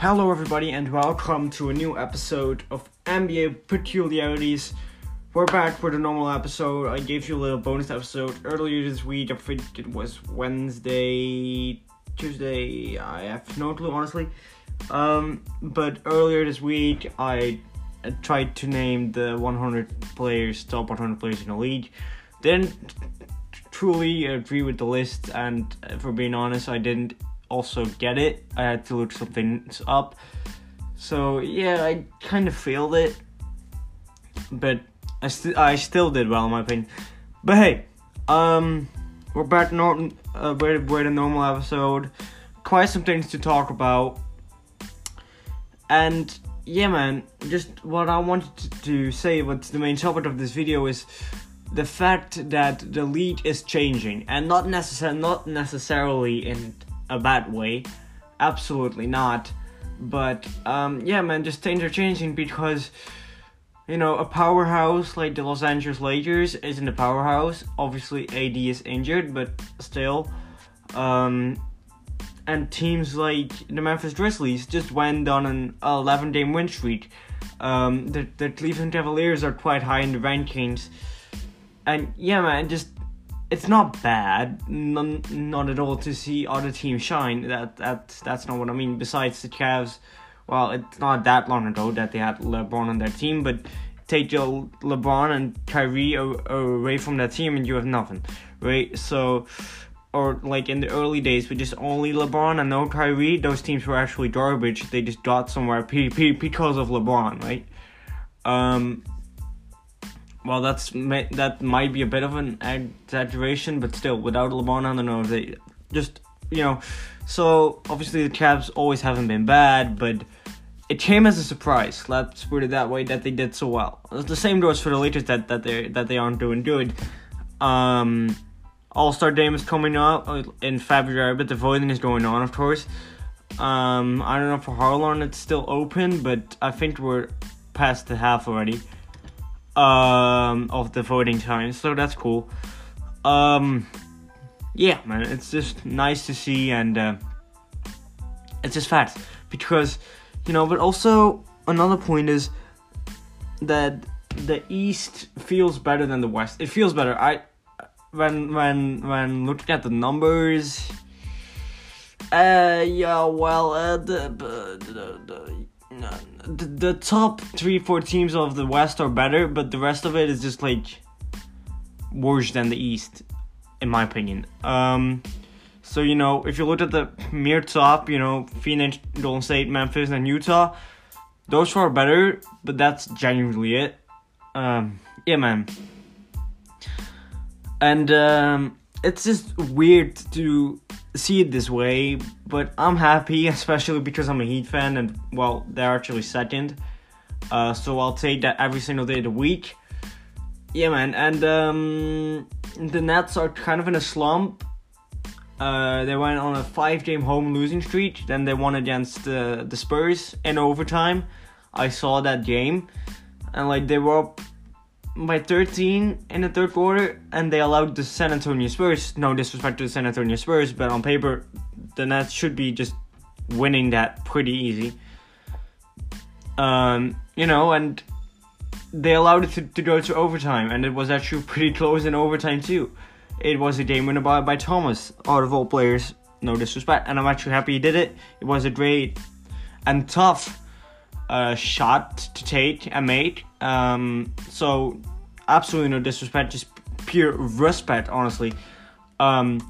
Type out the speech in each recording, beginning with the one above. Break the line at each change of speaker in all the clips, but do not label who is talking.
Hello, everybody, and welcome to a new episode of NBA Peculiarities. We're back for the normal episode. I gave you a little bonus episode earlier this week. I think it was Wednesday, Tuesday. I have no clue, honestly. Um, but earlier this week, I tried to name the 100 players, top 100 players in the league. Didn't truly agree with the list, and for being honest, I didn't also get it. I had to look some things up. So yeah, I kind of failed it, but I still I still did well in my opinion. But hey, um, we're back Norton uh, with a normal episode. Quite some things to talk about, and yeah, man, just what I wanted to, to say. What's the main topic of this video is the fact that the league is changing, and not necessar- not necessarily in a bad way. Absolutely not. But um, yeah, man, just things are changing because you know a powerhouse like the Los Angeles Lakers isn't a powerhouse. Obviously, AD is injured, but still. Um, and teams like the Memphis Grizzlies just went on an 11 game win streak. Um, the, the Cleveland Cavaliers are quite high in the rankings. And yeah, man, just it's not bad, none, not at all, to see other teams shine. That that that's not what I mean. Besides the Cavs, well, it's not that long ago that they had LeBron on their team, but take your LeBron and Kyrie away from that team and you have nothing, right? So, or like in the early days with just only LeBron and no Kyrie, those teams were actually garbage. They just got somewhere because of LeBron, right? Um, well, that's that might be a bit of an exaggeration, but still, without LeBron, I don't know. They just you know, so obviously the Cavs always haven't been bad, but it came as a surprise. Let's put it that way that they did so well. The same goes for the Lakers that that they that they aren't doing good. Um, All Star Game is coming up in February, but the voting is going on, of course. Um, I don't know for how long it's still open, but I think we're past the half already um, of the voting time, so that's cool. Um, yeah, man, it's just nice to see, and uh, it's just facts because you know. But also another point is that the East feels better than the West. It feels better. I when when when looking at the numbers. Uh yeah, well, uh, the, the, the the, the top three, four teams of the West are better, but the rest of it is just like worse than the East, in my opinion. Um, so you know, if you look at the mere top, you know, Phoenix, Golden State, Memphis, and Utah, those four are better, but that's genuinely it. Um, yeah, man. And um, it's just weird to see it this way, but I'm happy, especially because I'm a Heat fan, and well, they're actually second. Uh, so I'll take that every single day of the week. Yeah, man, and um, the Nets are kind of in a slump. Uh, they went on a five-game home losing streak. Then they won against the the Spurs in overtime. I saw that game, and like they were up by 13 in the third quarter, and they allowed the San Antonio Spurs. No disrespect to the San Antonio Spurs, but on paper, the Nets should be just winning that pretty easy. Um, you know, and they allowed it to, to go to overtime, and it was actually pretty close in overtime too. It was a game winner by, by Thomas, out of all players. No disrespect, and I'm actually happy he did it. It was a great and tough uh, shot to take and make. Um, so absolutely no disrespect, just pure respect, honestly. Um,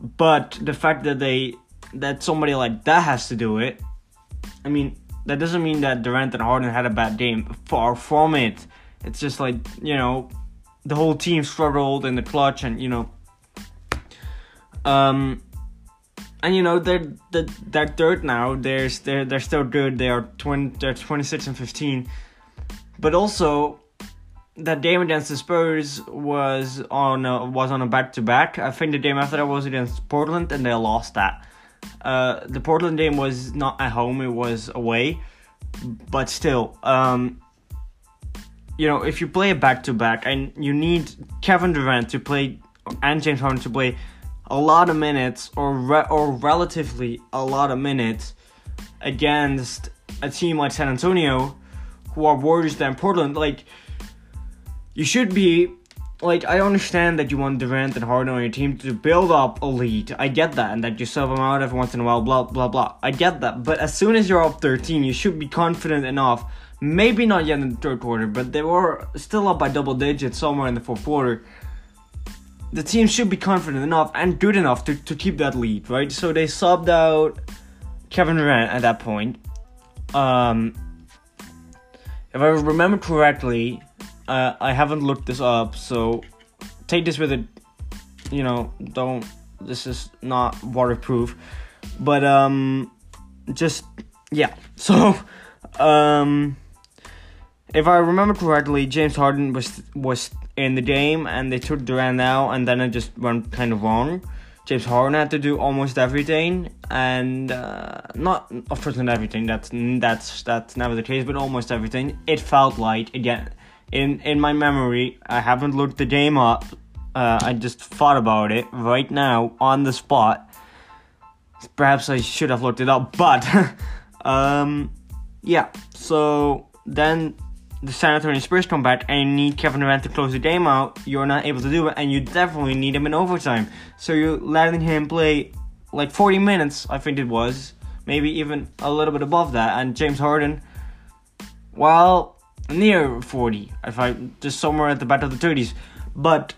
but the fact that they that somebody like that has to do it, I mean, that doesn't mean that Durant and Harden had a bad game. Far from it. It's just like you know, the whole team struggled in the clutch, and you know, um, and you know they're they're third now. They're they're they're still good. They are twenty. They're twenty six and fifteen, but also that game against the Spurs was on a, was on a back to back. I think the game after that was against Portland, and they lost that. Uh, the Portland game was not at home; it was away, but still, um, you know, if you play a back to back and you need Kevin Durant to play and James Harden to play a lot of minutes or re- or relatively a lot of minutes, against a team like San Antonio, who are worse than Portland. Like, you should be like I understand that you want Durant and Harden on your team to build up a lead. I get that, and that you sub them out every once in a while. Blah blah blah. I get that, but as soon as you're up 13, you should be confident enough. Maybe not yet in the third quarter, but they were still up by double digits somewhere in the fourth quarter. The team should be confident enough and good enough to, to keep that lead, right? So they subbed out Kevin Durant at that point. Um, if I remember correctly, uh, I haven't looked this up, so take this with it. You know, don't. This is not waterproof, but um, just yeah. So um, if I remember correctly, James Harden was was in the game, and they took Durant out, and then it just went kind of wrong. James Harden had to do almost everything, and uh, not of course not everything. That's that's that's never the case, but almost everything. It felt like again in in my memory. I haven't looked the game up. Uh, I just thought about it right now on the spot. Perhaps I should have looked it up, but um, yeah. So then the San Antonio Spurs come back and you need Kevin Durant to close the game out. You're not able to do it, and you definitely need him in overtime. So you're letting him play like 40 minutes, I think it was, maybe even a little bit above that. And James Harden, well, near 40, if I just somewhere at the back of the 30s. But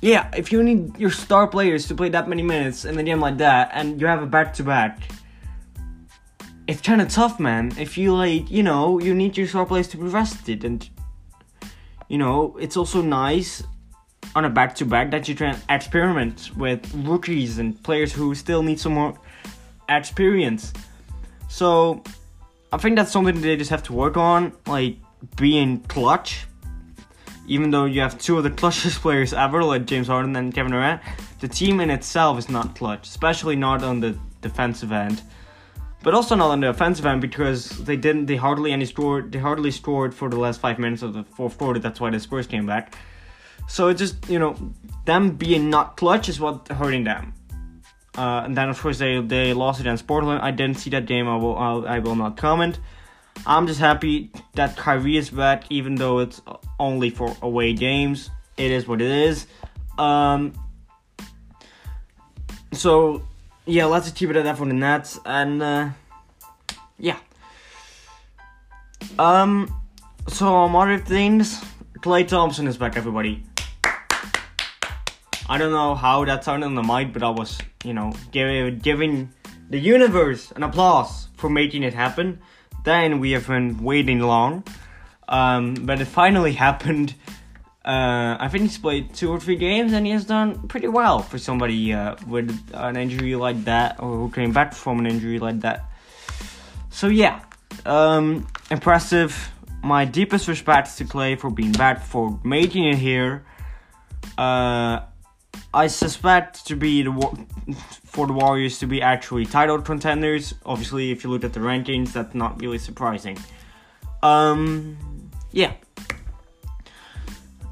yeah, if you need your star players to play that many minutes in a game like that, and you have a back to back, it's kind of tough, man. If you like, you know, you need your star players to be rested, and you know, it's also nice on a back to back that you can experiment with rookies and players who still need some more experience. So I think that's something they just have to work on, like being clutch. Even though you have two of the clutchest players ever, like James Harden and Kevin Durant, the team in itself is not clutch, especially not on the defensive end. But also not on the offensive end because they didn't, they hardly any scored, they hardly scored for the last five minutes of the fourth quarter. That's why the Spurs came back. So it's just you know, them being not clutch is what hurting them. Uh, and then of course they they lost against Portland. I didn't see that game. I will I'll, I will not comment. I'm just happy that Kyrie is back, even though it's only for away games. It is what it is. Um, so yeah, just keep it at that for the Nets, and uh, yeah. Um, so um, other things, Klay Thompson is back, everybody. I don't know how that sounded on the mic, but I was, you know, giving giving the universe an applause for making it happen. Then we have been waiting long, um, but it finally happened. Uh, I think he's played two or three games and he has done pretty well for somebody uh, with an injury like that or who came back from an injury like that. So yeah, um, impressive. My deepest respects to Klay for being back, for making it here. Uh, I suspect to be the for the Warriors to be actually title contenders. Obviously, if you look at the rankings, that's not really surprising. Um, yeah.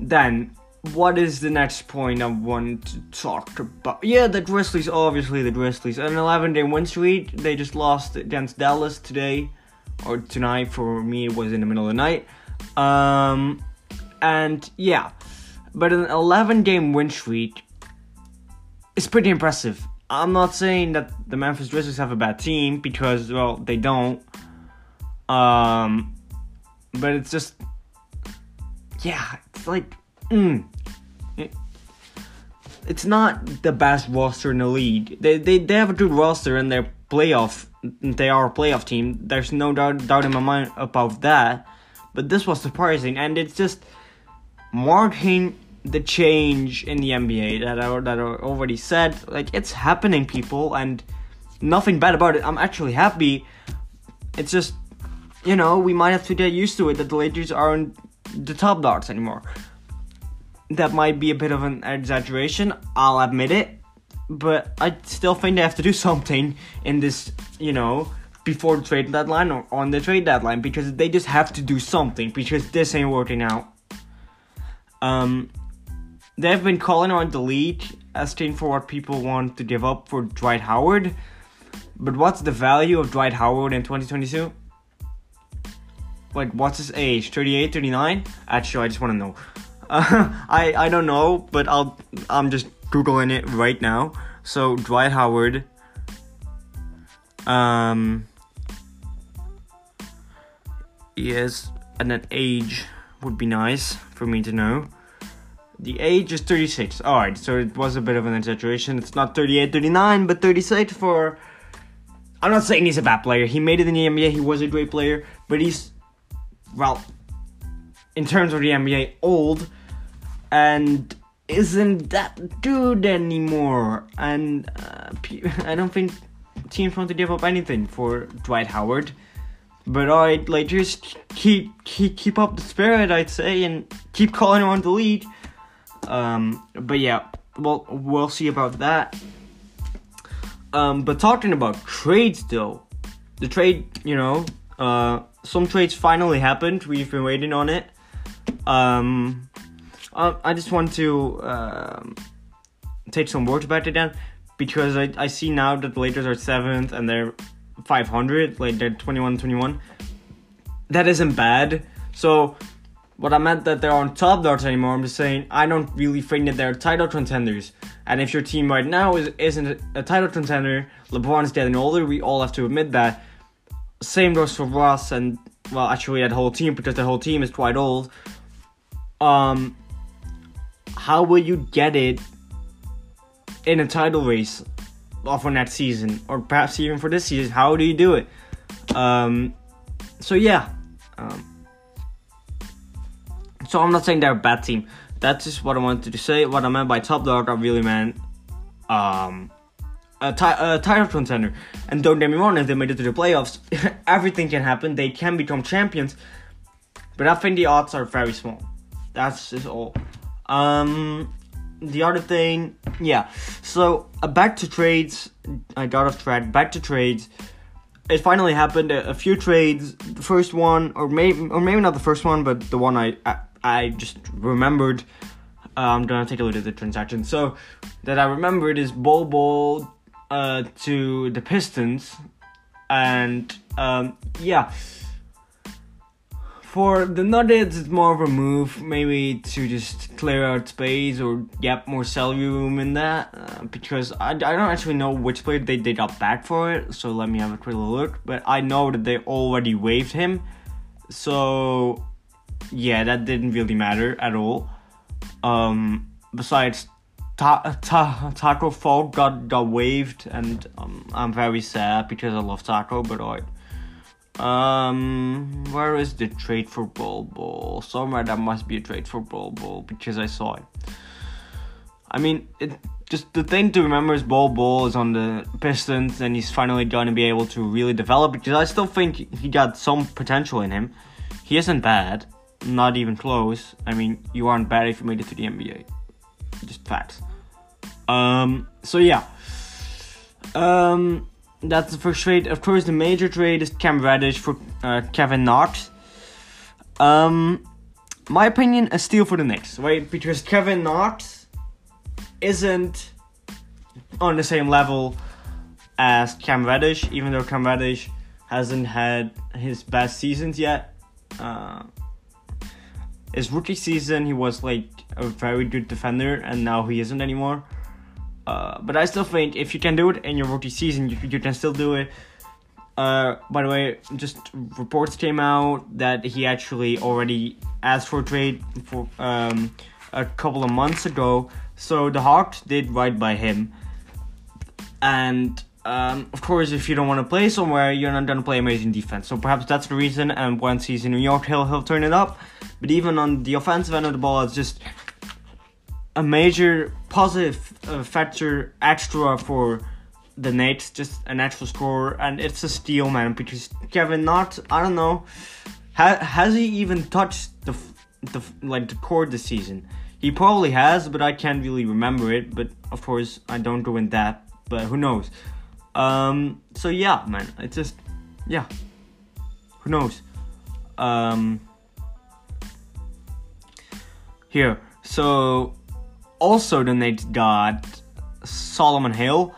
Then, what is the next point I want to talk about? Yeah, the Grizzlies. Obviously, the Grizzlies. An 11-day win streak. They just lost against Dallas today or tonight. For me, it was in the middle of the night. Um, and yeah, but an 11-game win streak it's pretty impressive. I'm not saying that the Memphis Grizzlies have a bad team because well they don't. Um, but it's just yeah, it's like mm, it's not the best roster in the league. They they they have a good roster and they're playoff. They are a playoff team. There's no doubt doubt in my mind about that. But this was surprising, and it's just marking the change in the NBA that I that I already said. Like it's happening, people, and nothing bad about it. I'm actually happy. It's just you know we might have to get used to it that the Lakers aren't the top dogs anymore. That might be a bit of an exaggeration. I'll admit it, but I still think they have to do something in this. You know. Before the trade deadline or on the trade deadline, because they just have to do something because this ain't working out. Um, they've been calling on the league, asking for what people want to give up for Dwight Howard. But what's the value of Dwight Howard in 2022? Like, what's his age? 38, 39? Actually, I just want to know. Uh, I I don't know, but I'll I'm just googling it right now. So Dwight Howard. Um. Yes, and an age would be nice for me to know. The age is 36. Alright, so it was a bit of an exaggeration. It's not 38, 39, but 36 for. I'm not saying he's a bad player. He made it in the NBA. He was a great player, but he's, well, in terms of the NBA, old and isn't that good anymore. And uh, I don't think teams want to give up anything for Dwight Howard. But I'd like just keep keep keep up the spirit, I'd say, and keep calling him on the lead. Um, but yeah, well, we'll see about that. Um, but talking about trades, though, the trade, you know, uh, some trades finally happened. We've been waiting on it. Um, uh, I just want to um, take some words about it then, because I, I see now that the Lakers are seventh and they're 500, like they're 21 21. That isn't bad. So, what I meant that they're on top darts anymore, I'm just saying I don't really think that they're title contenders. And if your team right now is, isn't a title contender, LeBron's getting older, we all have to admit that. Same goes for Russ and, well, actually that whole team, because the whole team is quite old. Um, how will you get it in a title race for that season, or perhaps even for this season? How do you do it? Um, so yeah. Um, so I'm not saying they're a bad team. That's just what I wanted to say. What I meant by top dog, I really meant um, a, title contender. And don't get me wrong, if they made it to the playoffs, everything can happen. They can become champions. But I think the odds are very small. That's just all. Um, the other thing, yeah. So uh, back to trades. I got off track. Back to trades. It finally happened. A, a, few trades. The first one, or maybe, or maybe not the first one, but the one I I, I just remembered. Uh, I'm gonna take a look at the transaction. So that I remembered is Bol Bol uh, to the Pistons, and um, yeah for the Nuggets, it's more of a move, maybe to just clear out space or get more salary room in that. Uh, because I, I don't actually know which player they, they got back for it, so let me have a quick look. But I know that they already waived him, so yeah, that didn't really matter at all. Um, besides, Ta- Ta- Tacko Fall got got waived, and um, I'm very sad because I love Tacko. but I um, where is the trade for Bol Bol? Somewhere that must be a trade for Bol Bol because I saw it. I mean, it just the thing to remember is Bol Bol is on the Pistons and he's finally going to be able to really develop because I still think he got some potential in him. He isn't bad, not even close. I mean, you aren't bad if you made it to the NBA. Just facts. Um, so yeah. Um, that's the first trade. Of course, the major trade is Cam Reddish for uh, Kevin Knox. Um, my opinion, a steal for the Knicks, right? Because Kevin Knox isn't on the same level as Cam Reddish, even though Cam Reddish hasn't had his best seasons yet. Uh, his rookie season, he was like a very good defender, and now he isn't anymore. Uh, but I still think if you can do it in your rookie season, you, you can still do it. Uh, by the way, just reports came out that he actually already asked for trade for um, a couple of months ago. So the Hawks did right by him. And um, of course, if you don't want to play somewhere, you're not going to play amazing defense. So perhaps that's the reason. And once he's in New York, he'll he'll turn it up. But even on the offensive end of the ball, it's just a major positive uh, factor extra for the Nets, just an extra score, and it's a steal, man. Because Kevin Knox, I don't know, ha- has he even touched the the like the court this season? He probably has, but I can't really remember it. But of course, I don't go in that. But who knows? Um. So yeah, man. It's just yeah. Who knows? Um. Here. So also the Nets got Solomon Hill,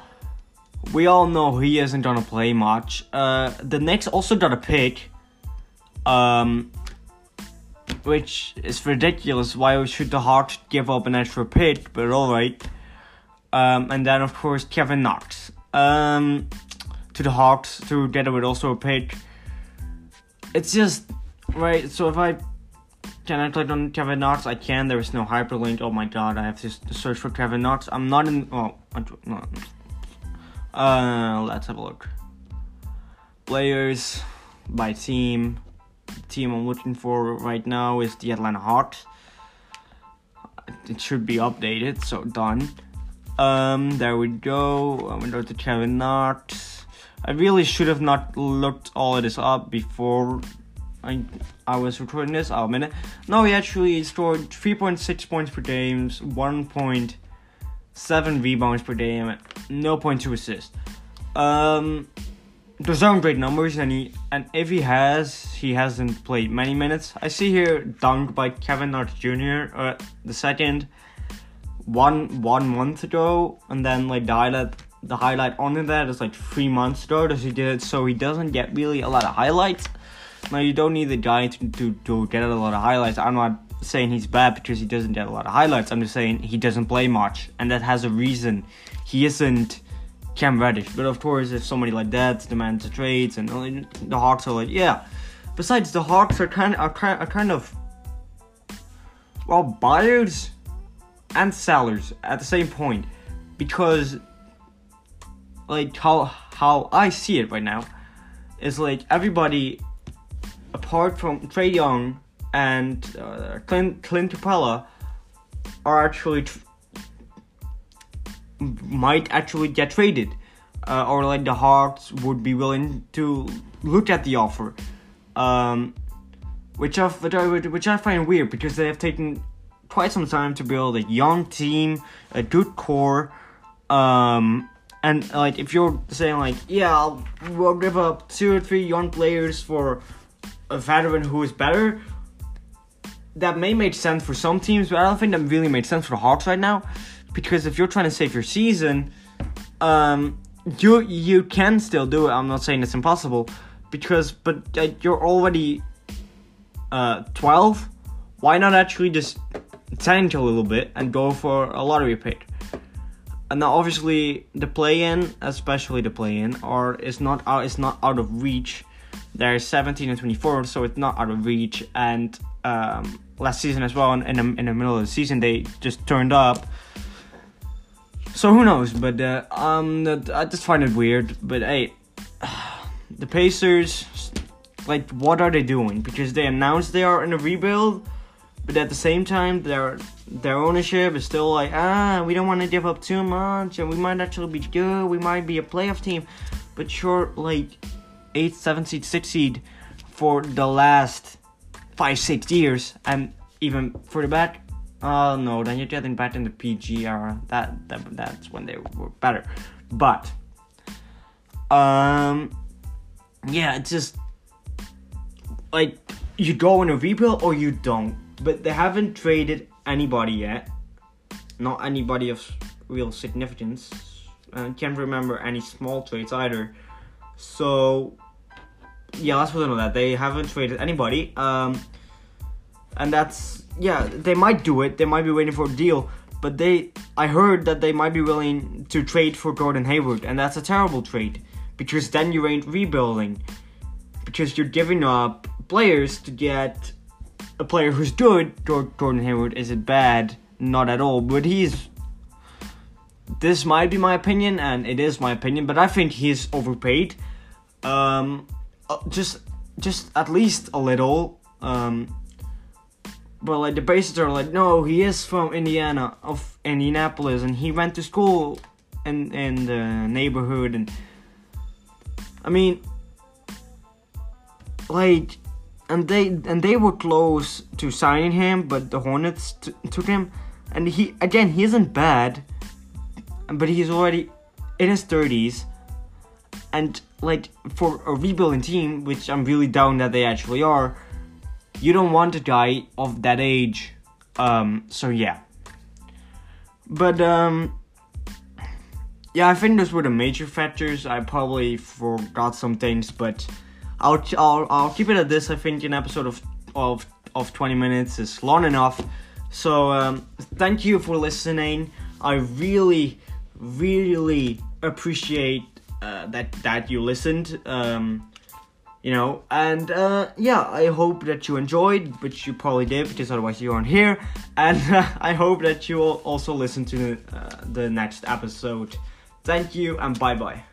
we all know he isn't gonna play much. Uh, the Knicks also got a pick, um, which is ridiculous. Why should the Hawks give up an extra pick? But alright. Um, and then of course Kevin Knox um, to the Hawks together with also a pick. It's just right. So if I can I click on Kevin Knox? I can. There is no hyperlink. Oh my god! I have to search for Kevin Knox. I'm not in. Oh, no. Uh, let's have a look. Players by team. The team I'm looking for right now is the Atlanta Hawks. It should be updated, so done. Um, there we go. I'm gonna go to Kevin Knox. I really should have not looked all of this up before I I was recording this. I'll admit it. No, he actually scored 3.6 points per game, 1.7 rebounds per game, no point to assists. Um, those aren't great numbers, and he and if he has, he hasn't played many minutes. I see here dunked by Kevin Knox Jr. Uh, the second, one one month ago, and then like the highlight the highlight on that is like three months ago that he did it, so he doesn't get really a lot of highlights. Now you don't need the guy to, to, to get a lot of highlights. I'm not saying he's bad because he doesn't get a lot of highlights. I'm just saying he doesn't play much, and that has a reason. He isn't Cam Reddish. But of course, if somebody like that demands the trades, and the Hawks are like, yeah. Besides, the Hawks are kind are kind are kind of well buyers and sellers at the same point because like how how I see it right now is like everybody apart from Trae Young and uh, Clint Clint Capela are actually might actually get traded, uh, or like the Hawks would be willing to look at the offer, um, which I which I find weird because they have taken quite some time to build a young team, a good core, um, and like if you're saying like yeah I'll, we'll give up two or three young players for a veteran who is better. That may make sense for some teams, but I don't think that really makes sense for the Hawks right now because if you're trying to save your season, um, you you can still do it. I'm not saying it's impossible, because but uh, you're already uh 12. Why not actually just tank a little bit and go for a lottery pick? And now obviously the play-in, especially the play-in, are is not out is not out of reach. They're 17 and 24, so it's not out of reach. And um, last season as well, in the, in the middle of the season, they just turned up so who knows? But uh, um, I just find it weird. But hey, the Pacers, like, what are they doing? Because they announced they are in a rebuild, but at the same time, their their ownership is still like, ah, we don't want to give up too much, and we might actually be good. We might be a playoff team, but sure, like, eight, seven seed, six seed for the last five, six years, and even further back, Oh no, then you're getting back in the PG era. That, that that's when they were better. But um yeah, it's just like you go in a rebuild or you don't. But they haven't traded anybody yet. Not anybody of real significance. I can't remember any small trades either. So yeah, let's put it on that. They haven't traded anybody. Um and that's yeah, they might do it. They might be waiting for a deal, but they I heard that they might be willing to trade for Gordon Hayward, and that's a terrible trade because then you ain't rebuilding because you're giving up players to get a player who's good. Gordon Hayward isn't bad, not at all, but he's. This might be my opinion, and it is my opinion, but I think he's overpaid. Um, uh, just, just at least a little. Um, but like the Pacers are like, no, he is from Indiana, of Indianapolis, and he went to school in in the neighborhood, and I mean, like, and they and they were close to signing him, but the Hornets t- took him, and he again he isn't bad, but he's already in his thirties, and like for a rebuilding team, which I'm really down that they actually are you don't want a guy of that age. Um, so yeah. But um, yeah, I think those were the major factors. I probably forgot some things, but I'll I'll, I'll keep it at this. I think an episode of of of 20 minutes is long enough. So um, thank you for listening. I really really appreciate uh, that that you listened. Um, you know, and uh, yeah, I hope that you enjoyed, which you probably did because otherwise you aren't here. And uh, I hope that you will also listen to uh, the next episode. Thank you and bye bye.